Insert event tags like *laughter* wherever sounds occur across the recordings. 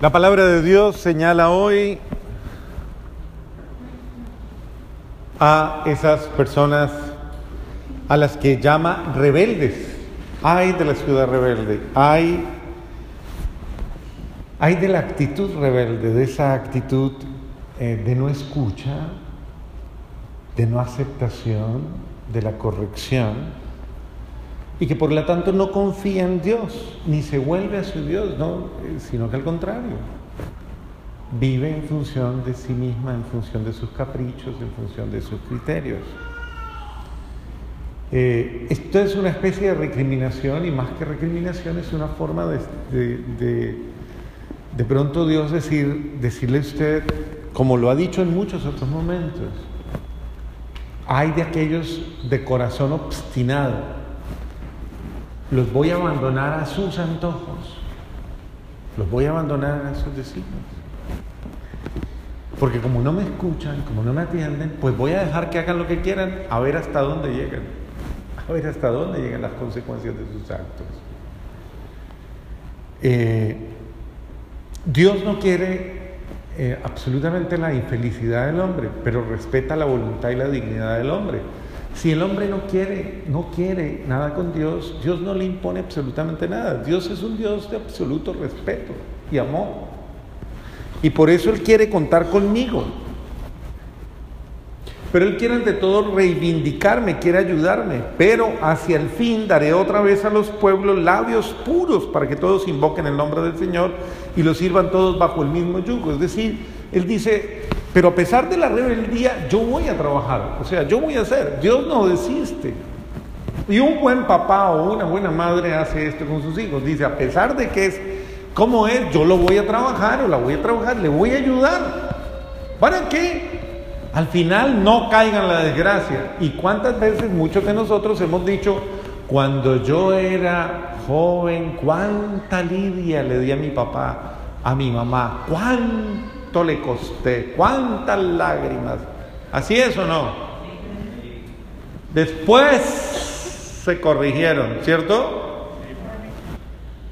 La palabra de Dios señala hoy a esas personas a las que llama rebeldes. Hay de la ciudad rebelde, hay de la actitud rebelde, de esa actitud eh, de no escucha, de no aceptación, de la corrección y que por lo tanto no confía en Dios, ni se vuelve a su Dios, eh, sino que al contrario, vive en función de sí misma, en función de sus caprichos, en función de sus criterios. Eh, esto es una especie de recriminación y más que recriminación es una forma de, de, de, pronto Dios decir, decirle a usted, como lo ha dicho en muchos otros momentos, hay de aquellos de corazón obstinado, los voy a abandonar a sus antojos, los voy a abandonar a sus designios. Porque como no me escuchan, como no me atienden, pues voy a dejar que hagan lo que quieran, a ver hasta dónde llegan, a ver hasta dónde llegan las consecuencias de sus actos. Eh, Dios no quiere eh, absolutamente la infelicidad del hombre, pero respeta la voluntad y la dignidad del hombre. Si el hombre no quiere, no quiere nada con Dios, Dios no le impone absolutamente nada. Dios es un Dios de absoluto respeto y amor. Y por eso Él quiere contar conmigo. Pero Él quiere ante todo reivindicarme, quiere ayudarme. Pero hacia el fin daré otra vez a los pueblos labios puros para que todos invoquen el nombre del Señor y los sirvan todos bajo el mismo yugo. Es decir, Él dice, pero a pesar de la rebeldía, yo voy a trabajar. O sea, yo voy a hacer. Dios no desiste. Y un buen papá o una buena madre hace esto con sus hijos. Dice, a pesar de que es como es, yo lo voy a trabajar o la voy a trabajar, le voy a ayudar. ¿Para qué? Al final no caigan en la desgracia. ¿Y cuántas veces muchos de nosotros hemos dicho, cuando yo era joven, cuánta lidia le di a mi papá, a mi mamá, cuánto le costé? ¿Cuántas lágrimas? ¿Así es o no? Después se corrigieron, ¿cierto?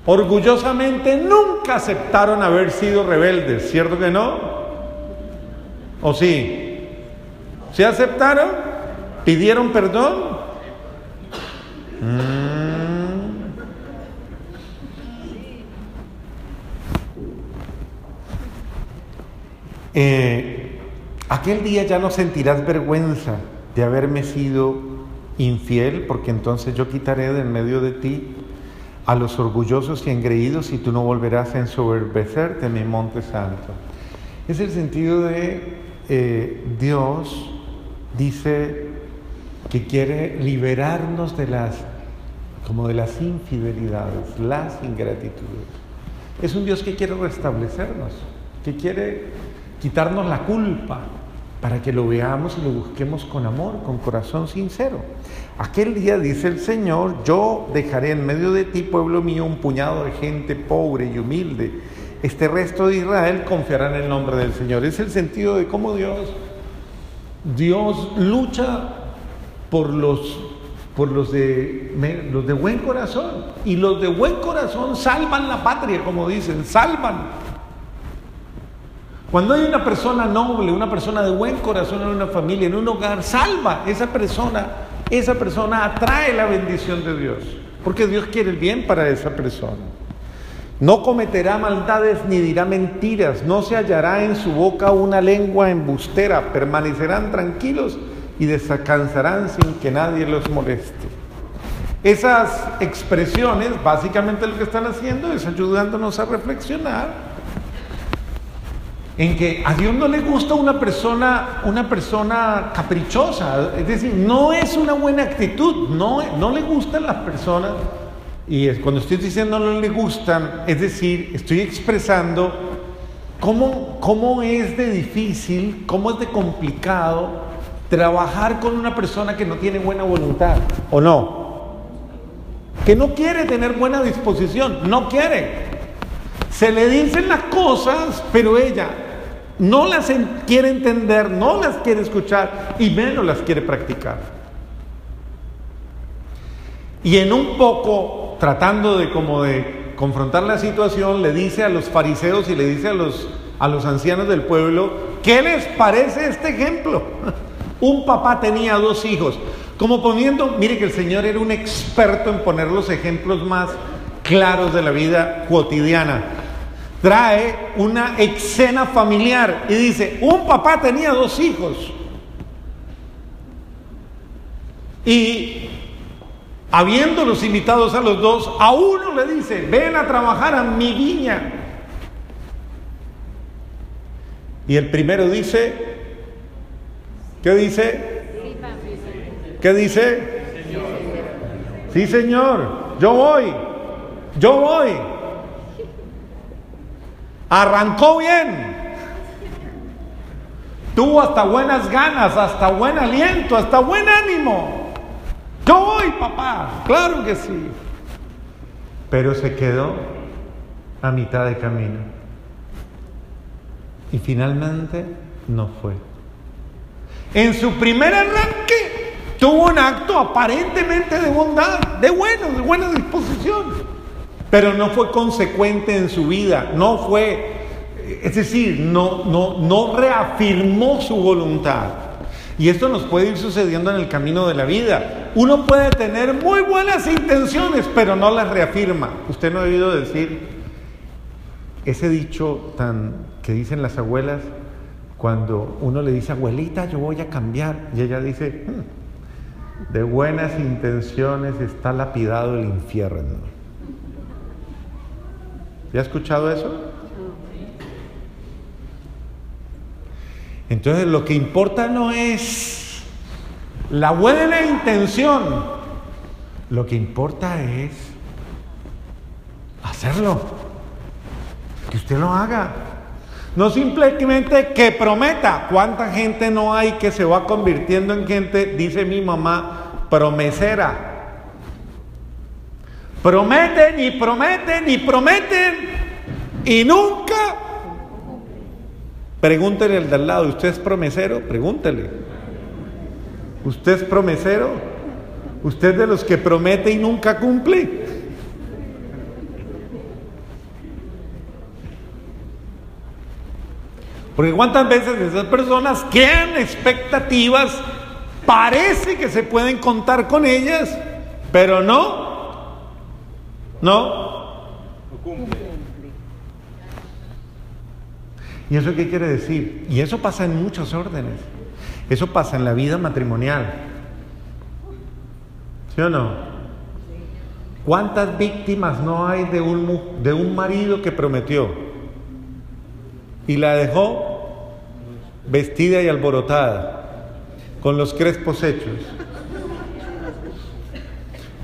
Orgullosamente nunca aceptaron haber sido rebeldes, ¿cierto que no? ¿O sí? ¿Se aceptaron? ¿Pidieron perdón? Mm. Eh, aquel día ya no sentirás vergüenza de haberme sido infiel, porque entonces yo quitaré de en medio de ti a los orgullosos y engreídos y tú no volverás a ensoberbecerte en mi monte santo. Es el sentido de eh, Dios dice que quiere liberarnos de las como de las infidelidades, las ingratitudes. Es un Dios que quiere restablecernos, que quiere quitarnos la culpa para que lo veamos y lo busquemos con amor, con corazón sincero. Aquel día dice el Señor, yo dejaré en medio de ti, pueblo mío, un puñado de gente pobre y humilde. Este resto de Israel confiará en el nombre del Señor. Es el sentido de cómo Dios, Dios lucha por los, por los de, los de buen corazón. Y los de buen corazón salvan la patria, como dicen, salvan cuando hay una persona noble, una persona de buen corazón en una familia, en un hogar, salva esa persona, esa persona atrae la bendición de Dios, porque Dios quiere el bien para esa persona. No cometerá maldades ni dirá mentiras, no se hallará en su boca una lengua embustera, permanecerán tranquilos y descansarán sin que nadie los moleste. Esas expresiones básicamente lo que están haciendo es ayudándonos a reflexionar en que a Dios no le gusta una persona, una persona caprichosa, es decir, no es una buena actitud, no, no le gustan las personas, y cuando estoy diciendo no le gustan, es decir, estoy expresando cómo, cómo es de difícil, cómo es de complicado trabajar con una persona que no tiene buena voluntad, ¿o no? Que no quiere tener buena disposición, no quiere. Se le dicen las cosas, pero ella no las quiere entender, no las quiere escuchar y menos las quiere practicar. Y en un poco, tratando de como de confrontar la situación, le dice a los fariseos y le dice a los, a los ancianos del pueblo, ¿qué les parece este ejemplo? *laughs* Un papá tenía dos hijos, como poniendo, mire que el Señor era un experto en poner los ejemplos más claros de la vida cotidiana. Trae una escena familiar y dice, un papá tenía dos hijos. Y habiéndolos invitados a los dos, a uno le dice, ven a trabajar a mi viña. Y el primero dice, ¿qué dice? ¿Qué dice? Sí, Señor, yo voy, yo voy. Arrancó bien. Tuvo hasta buenas ganas, hasta buen aliento, hasta buen ánimo. Yo voy, papá, claro que sí. Pero se quedó a mitad de camino. Y finalmente no fue. En su primer arranque tuvo un acto aparentemente de bondad, de bueno, de buena disposición. Pero no fue consecuente en su vida, no fue, es decir, no, no, no reafirmó su voluntad. Y esto nos puede ir sucediendo en el camino de la vida. Uno puede tener muy buenas intenciones, pero no las reafirma. Usted no ha oído decir ese dicho tan que dicen las abuelas cuando uno le dice, abuelita, yo voy a cambiar. Y ella dice, hmm, de buenas intenciones está lapidado el infierno. ¿Ya ha escuchado eso? Entonces lo que importa no es la buena intención, lo que importa es hacerlo, que usted lo haga. No simplemente que prometa. ¿Cuánta gente no hay que se va convirtiendo en gente, dice mi mamá, promesera? Prometen y prometen y prometen y nunca Pregúntele al de al lado, ¿usted es promesero? Pregúntele. ¿Usted es promesero? ¿Usted es de los que promete y nunca cumple? Porque cuántas veces esas personas crean expectativas, parece que se pueden contar con ellas, pero no, no, no cumple. ¿Y eso qué quiere decir? Y eso pasa en muchos órdenes. Eso pasa en la vida matrimonial. ¿Sí o no? ¿Cuántas víctimas no hay de un, de un marido que prometió y la dejó vestida y alborotada, con los crespos hechos?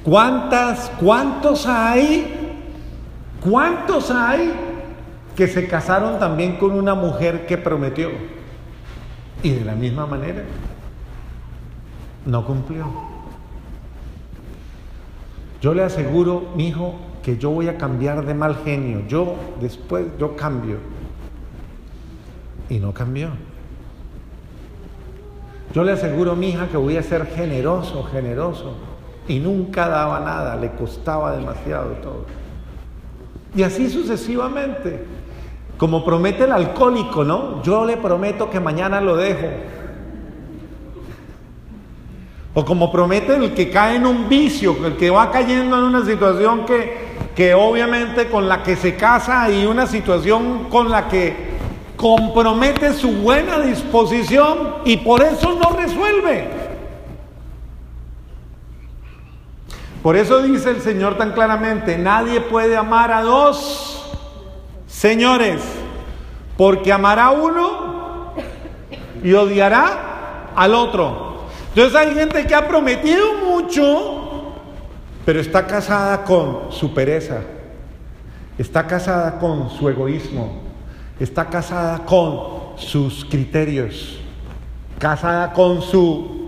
¿Cuántas, cuántos hay? ¿Cuántos hay que se casaron también con una mujer que prometió. Y de la misma manera, no cumplió. Yo le aseguro, mi hijo, que yo voy a cambiar de mal genio. Yo después, yo cambio. Y no cambió. Yo le aseguro, mi hija, que voy a ser generoso, generoso. Y nunca daba nada, le costaba demasiado todo. Y así sucesivamente. Como promete el alcohólico, ¿no? Yo le prometo que mañana lo dejo. O como promete el que cae en un vicio, el que va cayendo en una situación que, que obviamente con la que se casa y una situación con la que compromete su buena disposición y por eso no resuelve. Por eso dice el Señor tan claramente, nadie puede amar a dos señores, porque amará a uno y odiará al otro. Entonces hay gente que ha prometido mucho, pero está casada con su pereza, está casada con su egoísmo, está casada con sus criterios, casada con su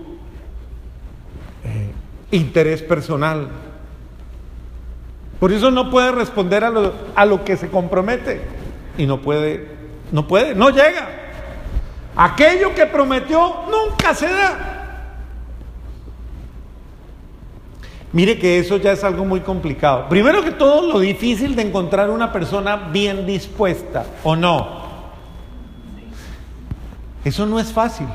interés personal. Por eso no puede responder a lo, a lo que se compromete. Y no puede, no puede, no llega. Aquello que prometió nunca se da. Mire que eso ya es algo muy complicado. Primero que todo, lo difícil de encontrar una persona bien dispuesta, ¿o no? Eso no es fácil.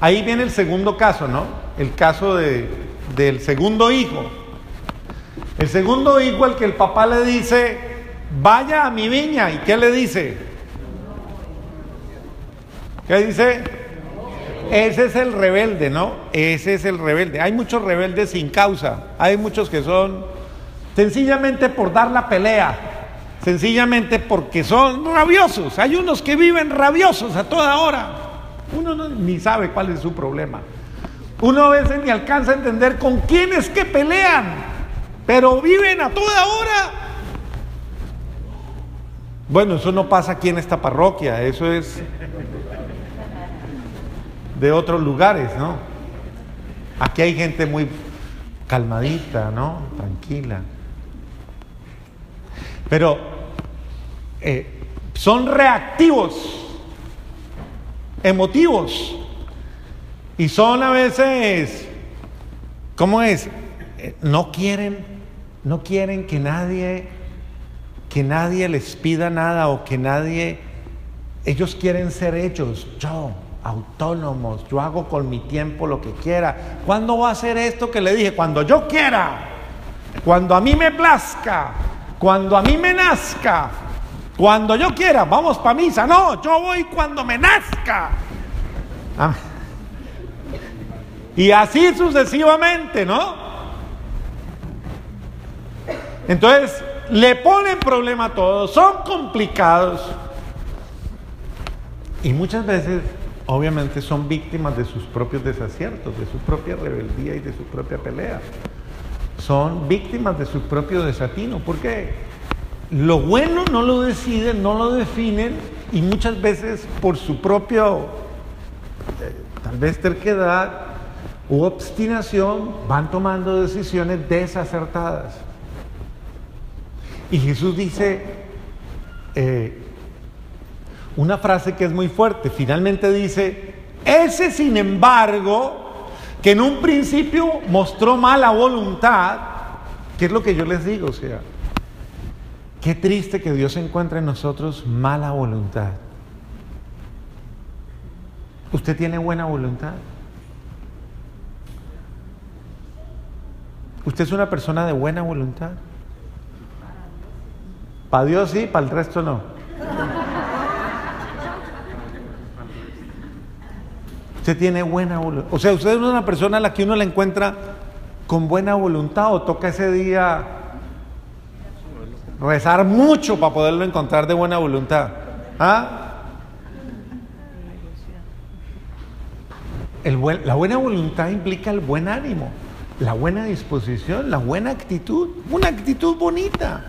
Ahí viene el segundo caso, ¿no? El caso de, del segundo hijo. El segundo hijo al que el papá le dice, vaya a mi viña. ¿Y qué le dice? ¿Qué dice? Ese es el rebelde, ¿no? Ese es el rebelde. Hay muchos rebeldes sin causa. Hay muchos que son sencillamente por dar la pelea. Sencillamente porque son rabiosos. Hay unos que viven rabiosos a toda hora. Uno ni sabe cuál es su problema. Uno a veces ni alcanza a entender con quién es que pelean pero viven a toda hora. Bueno, eso no pasa aquí en esta parroquia, eso es de otros lugares, ¿no? Aquí hay gente muy calmadita, ¿no? Tranquila. Pero eh, son reactivos, emotivos, y son a veces, ¿cómo es? Eh, no quieren no quieren que nadie que nadie les pida nada o que nadie ellos quieren ser ellos, yo, autónomos, yo hago con mi tiempo lo que quiera. ¿Cuándo va a hacer esto que le dije? Cuando yo quiera, cuando a mí me plazca, cuando a mí me nazca, cuando yo quiera, vamos para misa. No, yo voy cuando me nazca. Ah. Y así sucesivamente, ¿no? Entonces, le ponen problema a todos, son complicados. Y muchas veces, obviamente, son víctimas de sus propios desaciertos, de su propia rebeldía y de su propia pelea. Son víctimas de su propio desatino. porque Lo bueno no lo deciden, no lo definen y muchas veces por su propio, eh, tal vez terquedad u obstinación, van tomando decisiones desacertadas. Y Jesús dice eh, una frase que es muy fuerte. Finalmente dice, ese sin embargo, que en un principio mostró mala voluntad, ¿qué es lo que yo les digo? O sea, qué triste que Dios encuentre en nosotros mala voluntad. ¿Usted tiene buena voluntad? ¿Usted es una persona de buena voluntad? Para Dios sí, para el resto no. Usted tiene buena voluntad. O sea, usted es una persona a la que uno la encuentra con buena voluntad o toca ese día rezar mucho para poderlo encontrar de buena voluntad. ¿Ah? la buena voluntad implica el buen ánimo, la buena disposición, la buena actitud, una actitud bonita.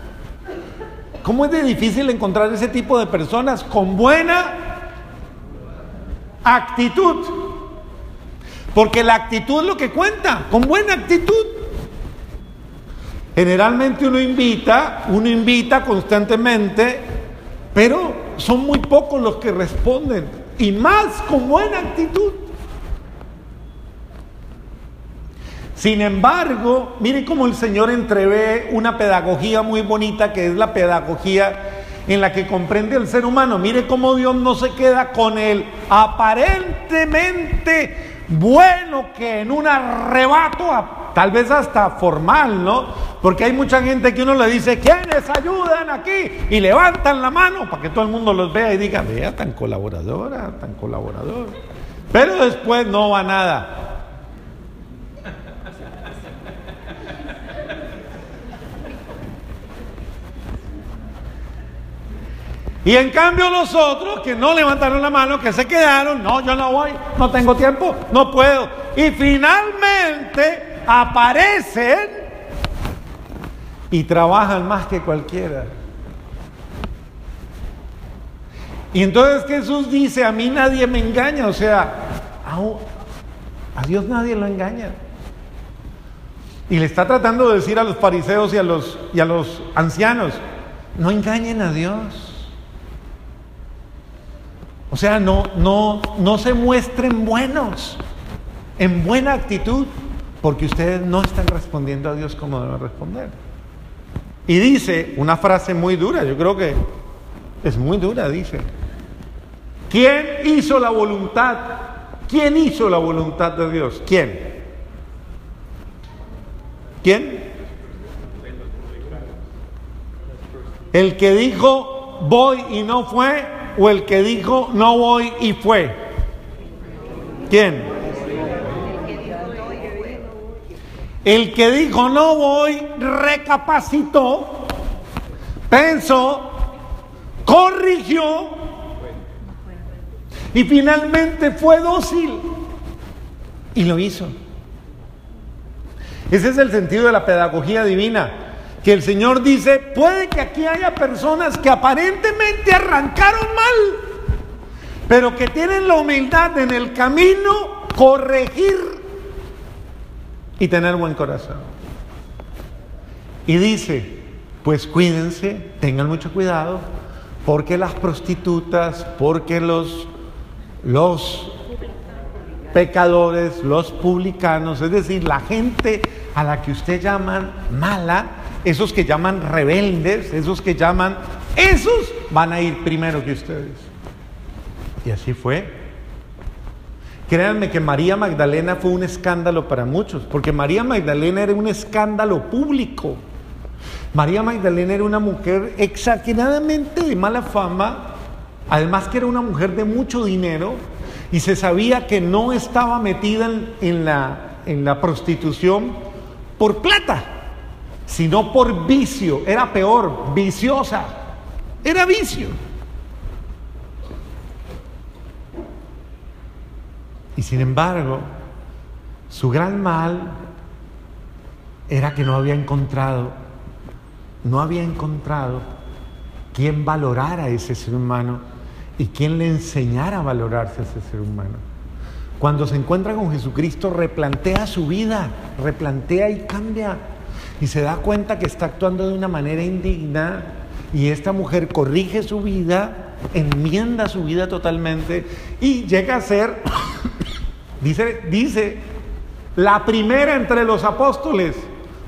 ¿Cómo es de difícil encontrar ese tipo de personas con buena actitud? Porque la actitud es lo que cuenta, con buena actitud. Generalmente uno invita, uno invita constantemente, pero son muy pocos los que responden, y más con buena actitud. Sin embargo, mire cómo el Señor entrevé una pedagogía muy bonita que es la pedagogía en la que comprende el ser humano. Mire cómo Dios no se queda con el aparentemente bueno que en un arrebato, tal vez hasta formal, ¿no? Porque hay mucha gente que uno le dice, ¿quiénes ayudan aquí? Y levantan la mano para que todo el mundo los vea y diga, vea, tan colaboradora, tan colaborador. Pero después no va nada. Y en cambio los otros que no levantaron la mano, que se quedaron, no, yo no voy, no tengo tiempo, no puedo. Y finalmente aparecen y trabajan más que cualquiera. Y entonces Jesús dice, a mí nadie me engaña, o sea, a, Dios nadie lo engaña. Y le está tratando de decir a los fariseos y a los, y a los ancianos, no engañen a Dios. O sea, no, no, no se muestren buenos, en buena actitud. Porque ustedes no están respondiendo a Dios como deben responder. Y dice una frase muy dura, yo creo que es muy dura, dice, ¿quién hizo la voluntad? ¿Quién hizo la voluntad de Dios? ¿Quién? ¿Quién? ¿El que dijo voy y no fue o el que dijo no voy y fue? ¿Quién? El que dijo no voy recapacitó, pensó, corrigió y finalmente fue dócil y lo hizo. Ese es el sentido de la pedagogía divina. Que el Señor dice, puede que aquí haya personas que aparentemente arrancaron mal, pero que tienen la humildad en el camino corregir y tener buen corazón. Y dice, pues cuídense, tengan mucho cuidado, porque las prostitutas, porque los, los pecadores, los publicanos, es decir, la gente a la que usted llaman mala, esos que llaman rebeldes, esos que llaman, esos van a ir primero que ustedes. Y así fue. Créanme que María Magdalena fue un escándalo para muchos, porque María Magdalena era un escándalo público. María Magdalena era una mujer exageradamente de mala fama, además que era una mujer de mucho dinero, y se sabía que no estaba metida en, la, en la prostitución por plata, sino por vicio. Era peor, viciosa. Era vicio. Y sin embargo, su gran mal era que no había encontrado, no había encontrado quien valorara a ese ser humano y quien le enseñara a valorarse a ese ser humano. Cuando se encuentra con Jesucristo, replantea su vida, replantea y cambia. Y se da cuenta que está actuando de una manera indigna. Y esta mujer corrige su vida, enmienda su vida totalmente y llega a ser, dice, dice, la primera entre los apóstoles.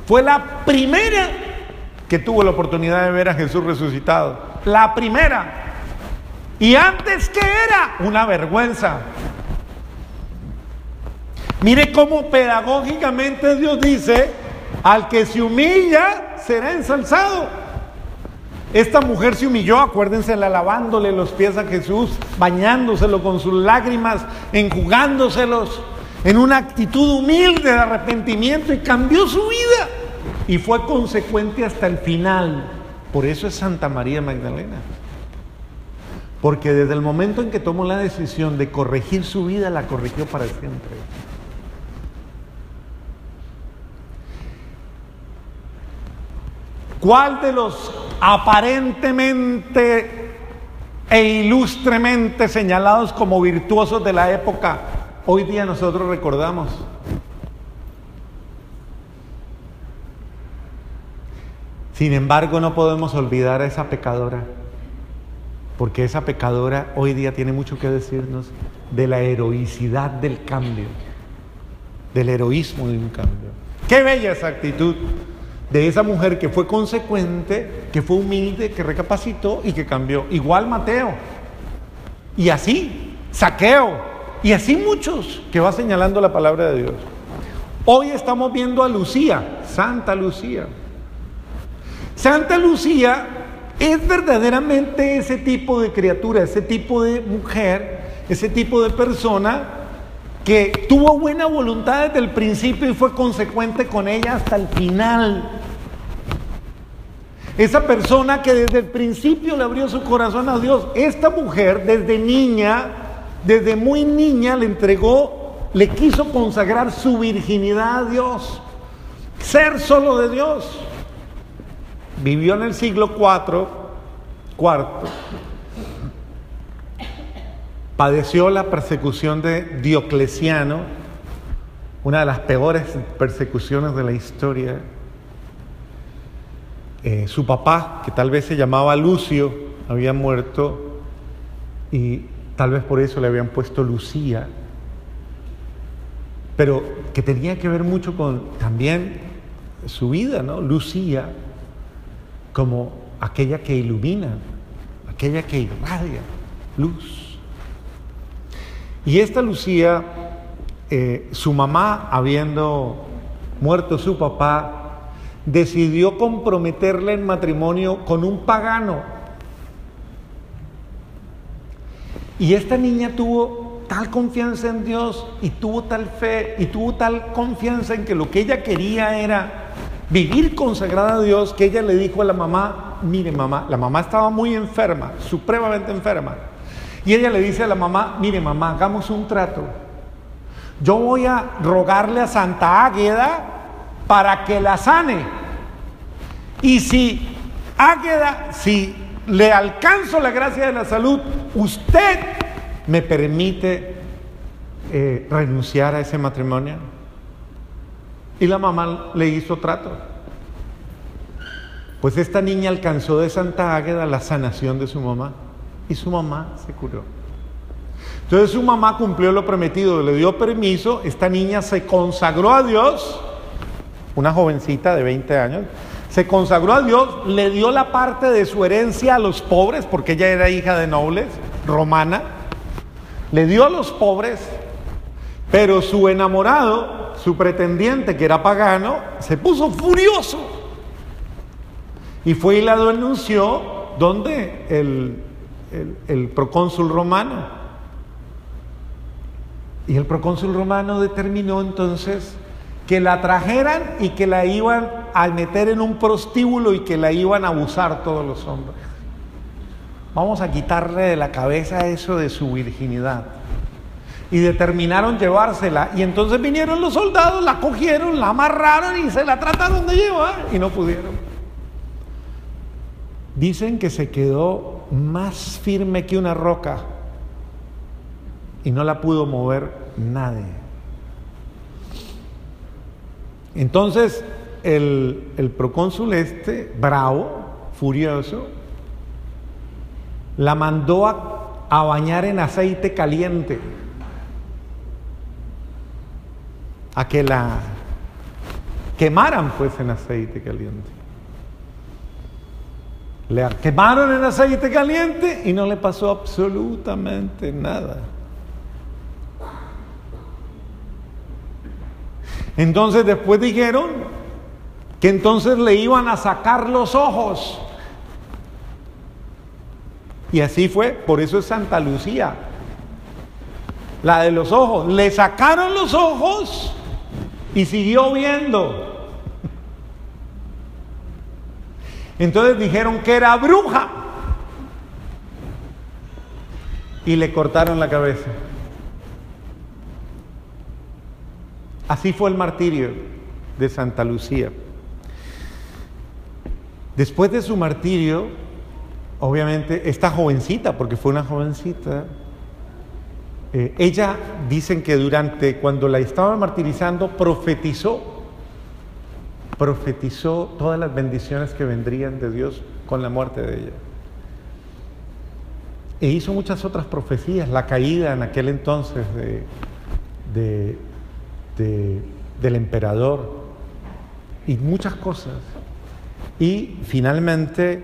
Fue la primera que tuvo la oportunidad de ver a Jesús resucitado. La primera. Y antes que era una vergüenza. Mire cómo pedagógicamente Dios dice, al que se humilla será ensalzado. Esta mujer se humilló, acuérdense, lavándole los pies a Jesús, bañándoselo con sus lágrimas, enjugándoselos, en una actitud humilde de arrepentimiento y cambió su vida. Y fue consecuente hasta el final. Por eso es Santa María Magdalena. Porque desde el momento en que tomó la decisión de corregir su vida, la corrigió para siempre. ¿Cuál de los aparentemente e ilustremente señalados como virtuosos de la época hoy día nosotros recordamos? Sin embargo, no podemos olvidar a esa pecadora, porque esa pecadora hoy día tiene mucho que decirnos de la heroicidad del cambio, del heroísmo de un cambio. Qué bella esa actitud de esa mujer que fue consecuente, que fue humilde, que recapacitó y que cambió. Igual Mateo. Y así, Saqueo. Y así muchos que va señalando la palabra de Dios. Hoy estamos viendo a Lucía, Santa Lucía. Santa Lucía es verdaderamente ese tipo de criatura, ese tipo de mujer, ese tipo de persona que tuvo buena voluntad desde el principio y fue consecuente con ella hasta el final. Esa persona que desde el principio le abrió su corazón a Dios. Esta mujer desde niña, desde muy niña le entregó, le quiso consagrar su virginidad a Dios. Ser solo de Dios. Vivió en el siglo IV, cuarto. Padeció la persecución de Diocleciano, una de las peores persecuciones de la historia eh, su papá, que tal vez se llamaba Lucio, había muerto y tal vez por eso le habían puesto Lucía. pero que tenía que ver mucho con también su vida, ¿no? Lucía como aquella que ilumina, aquella que irradia luz. Y esta Lucía, eh, su mamá, habiendo muerto su papá, decidió comprometerla en matrimonio con un pagano. Y esta niña tuvo tal confianza en Dios y tuvo tal fe y tuvo tal confianza en que lo que ella quería era vivir consagrada a Dios que ella le dijo a la mamá, mire mamá, la mamá estaba muy enferma, supremamente enferma. Y ella le dice a la mamá, mire mamá, hagamos un trato. Yo voy a rogarle a Santa Águeda para que la sane. Y si Águeda, si le alcanzo la gracia de la salud, usted me permite eh, renunciar a ese matrimonio. Y la mamá le hizo trato. Pues esta niña alcanzó de Santa Águeda la sanación de su mamá y su mamá se curó. Entonces su mamá cumplió lo prometido, le dio permiso, esta niña se consagró a Dios, una jovencita de 20 años, se consagró a Dios, le dio la parte de su herencia a los pobres, porque ella era hija de nobles, romana, le dio a los pobres, pero su enamorado, su pretendiente, que era pagano, se puso furioso y fue y la denunció donde el, el, procónsul romano. Y el procónsul romano determinó entonces que la trajeran y que la iban a meter en un prostíbulo y que la iban a abusar todos los hombres. Vamos a quitarle de la cabeza eso de su virginidad. Y determinaron llevársela. Y entonces vinieron los soldados, la cogieron, la amarraron y se la trataron de llevar y no pudieron. Dicen que se quedó más firme que una roca y no la pudo mover nadie. Entonces el, el procónsul este, bravo, furioso, la mandó a, a bañar en aceite caliente, a que la quemaran pues en aceite caliente. Le quemaron en aceite caliente y no le pasó absolutamente nada. Entonces después dijeron que entonces le iban a sacar los ojos. Y así fue, por eso es Santa Lucía, la de los ojos. Le sacaron los ojos y siguió viendo. Entonces dijeron que era bruja y le cortaron la cabeza. Así fue el martirio de Santa Lucía. Después de su martirio, obviamente, esta jovencita, porque fue una jovencita, eh, ella dicen que durante, cuando la estaban martirizando, profetizó profetizó todas las bendiciones que vendrían de Dios con la muerte de ella. E hizo muchas otras profecías, la caída en aquel entonces de, del emperador y muchas cosas. Y finalmente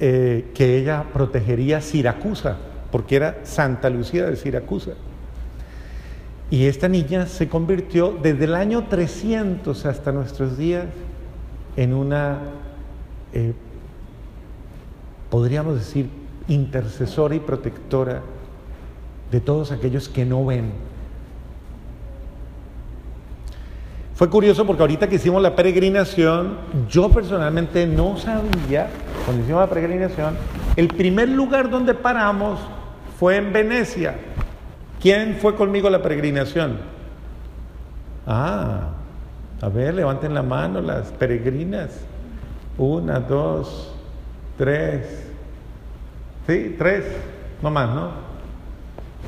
eh, que ella protegería Siracusa, porque era Santa Lucía de Siracusa. Y esta niña se convirtió desde el año 300 hasta nuestros días en una, eh, podríamos decir, intercesora y protectora de todos aquellos que no ven. Fue curioso porque ahorita que hicimos la peregrinación, yo personalmente no sabía, cuando hicimos la peregrinación, el primer lugar donde paramos fue en Venecia. ¿Quién fue conmigo a la peregrinación? Ah, a ver, levanten la mano las peregrinas. Una, dos, tres. Sí, tres, no más, ¿no?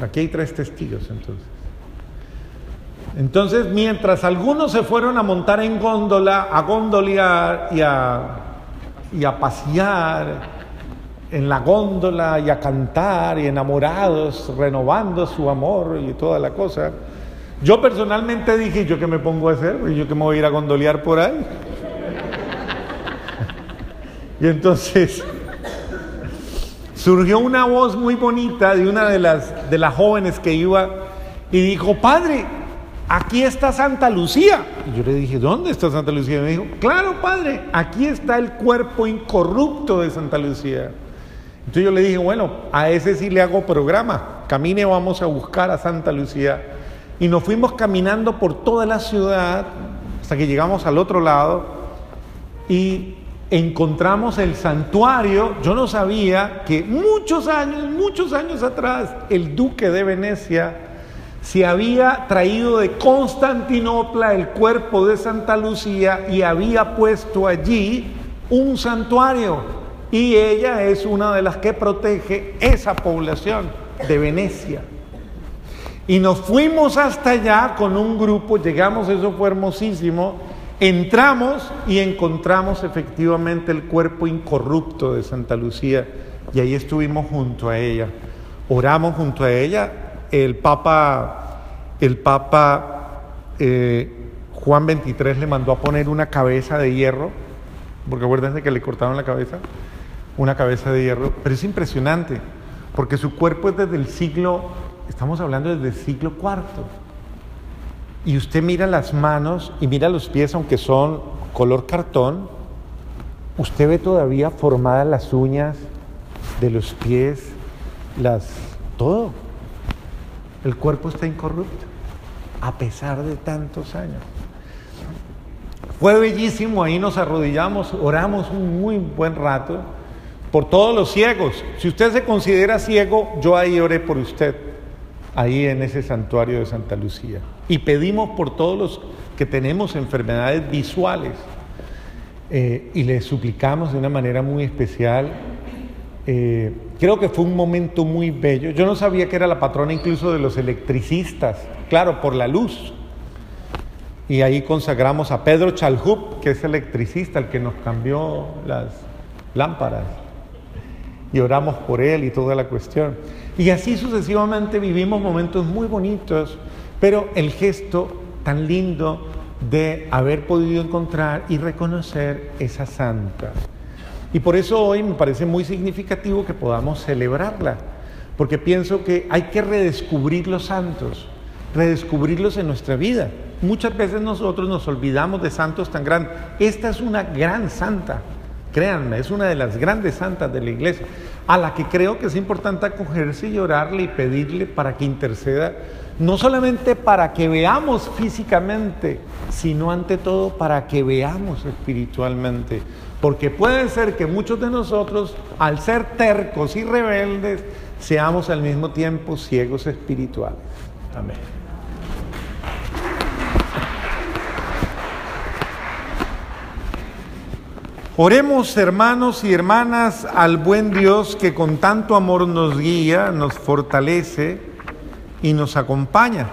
Aquí hay tres testigos entonces. Entonces, mientras algunos se fueron a montar en góndola, a gondolear y a, y a pasear, en la góndola y a cantar y enamorados, renovando su amor y toda la cosa. Yo personalmente dije, ¿yo qué me pongo a hacer? ¿Yo qué me voy a ir a gondolear por ahí? *laughs* Y entonces surgió una voz muy bonita de una de las, de las jóvenes que iba y dijo, padre, aquí está Santa Lucía. Y yo le dije, ¿dónde está Santa Lucía? Me dijo, claro, padre, aquí está el cuerpo incorrupto de Santa Lucía. Entonces yo le dije, bueno, a ese sí le hago programa. Camine, vamos a buscar a Santa Lucía. Y nos fuimos caminando por toda la ciudad hasta que llegamos al otro lado y encontramos el santuario. Yo no sabía que muchos años, muchos años atrás, el duque de Venecia se había traído de Constantinopla el cuerpo de Santa Lucía y había puesto allí un santuario. Y ella es una de las que protege esa población de Venecia. Y nos fuimos hasta allá con un grupo, llegamos, eso fue hermosísimo, entramos y encontramos efectivamente el cuerpo incorrupto de Santa Lucía y ahí estuvimos junto a ella. Oramos junto a ella, el Papa, el Papa eh, Juan 23 le mandó a poner una cabeza de hierro, porque acuérdense que le cortaron la cabeza, una cabeza de hierro, pero es impresionante, porque su cuerpo es desde el siglo Estamos hablando desde el siglo IV. Y usted mira las manos y mira los pies, aunque son color cartón, usted ve todavía formadas las uñas de los pies, las todo. El cuerpo está incorrupto, a pesar de tantos años. Fue bellísimo, ahí nos arrodillamos, oramos un muy buen rato por todos los ciegos. Si usted se considera ciego, yo ahí oré por usted ahí en ese santuario de Santa Lucía. Y pedimos por todos los que tenemos enfermedades visuales eh, y le suplicamos de una manera muy especial. Eh, creo que fue un momento muy bello. Yo no sabía que era la patrona incluso de los electricistas, claro, por la luz. Y ahí consagramos a Pedro Chalhup, que es electricista, el que nos cambió las lámparas. Y oramos por él y toda la cuestión. Y así sucesivamente vivimos momentos muy bonitos, pero el gesto tan lindo de haber podido encontrar y reconocer esa santa. Y por eso hoy me parece muy significativo que podamos celebrarla, porque pienso que hay que redescubrir los santos, redescubrirlos en nuestra vida. Muchas veces nosotros nos olvidamos de santos tan grandes. Esta es una gran santa, créanme, es una de las grandes santas de la iglesia a la que creo que es importante acogerse y orarle y pedirle para que interceda, no solamente para que veamos físicamente, sino ante todo para que veamos espiritualmente. Porque puede ser que muchos de nosotros, al ser tercos y rebeldes, seamos al mismo tiempo ciegos espirituales. Amén. Oremos hermanos y hermanas al buen Dios que con tanto amor nos guía, nos fortalece y nos acompaña.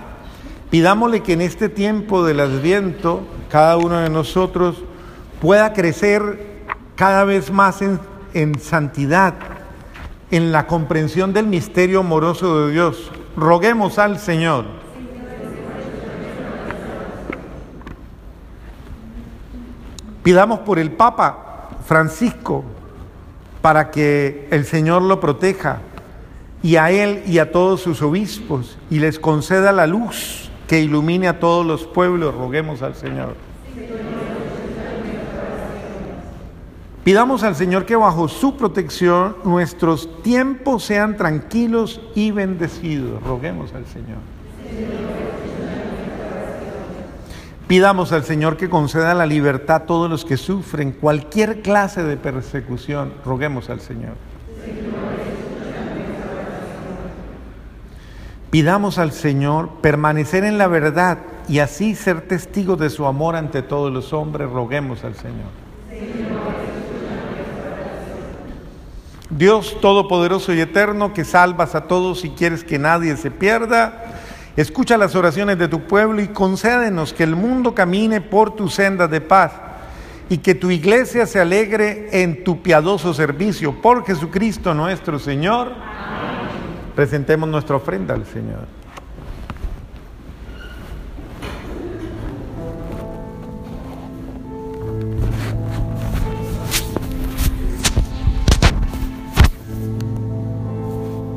Pidámosle que en este tiempo del adviento cada uno de nosotros pueda crecer cada vez más en, santidad, en la comprensión del misterio amoroso de Dios. Roguemos al Señor. Pidamos por el Papa Francisco para que el Señor lo proteja y a él y a todos sus obispos y les conceda la luz que ilumine a todos los pueblos. Roguemos al Señor. Pidamos al Señor que bajo su protección nuestros tiempos sean tranquilos y bendecidos. Roguemos al Señor. Pidamos al Señor que conceda la libertad a todos los que sufren cualquier clase de persecución. Roguemos al Señor. Pidamos al Señor permanecer en la verdad y así ser testigos de su amor ante todos los hombres. Roguemos al Señor. Dios Todopoderoso y Eterno, que salvas a todos y quieres que nadie se pierda Escucha las oraciones de tu pueblo y concédenos que el mundo camine por tu senda de paz y que tu iglesia se alegre en tu piadoso servicio. Por Jesucristo nuestro Señor. Presentemos nuestra ofrenda al Señor.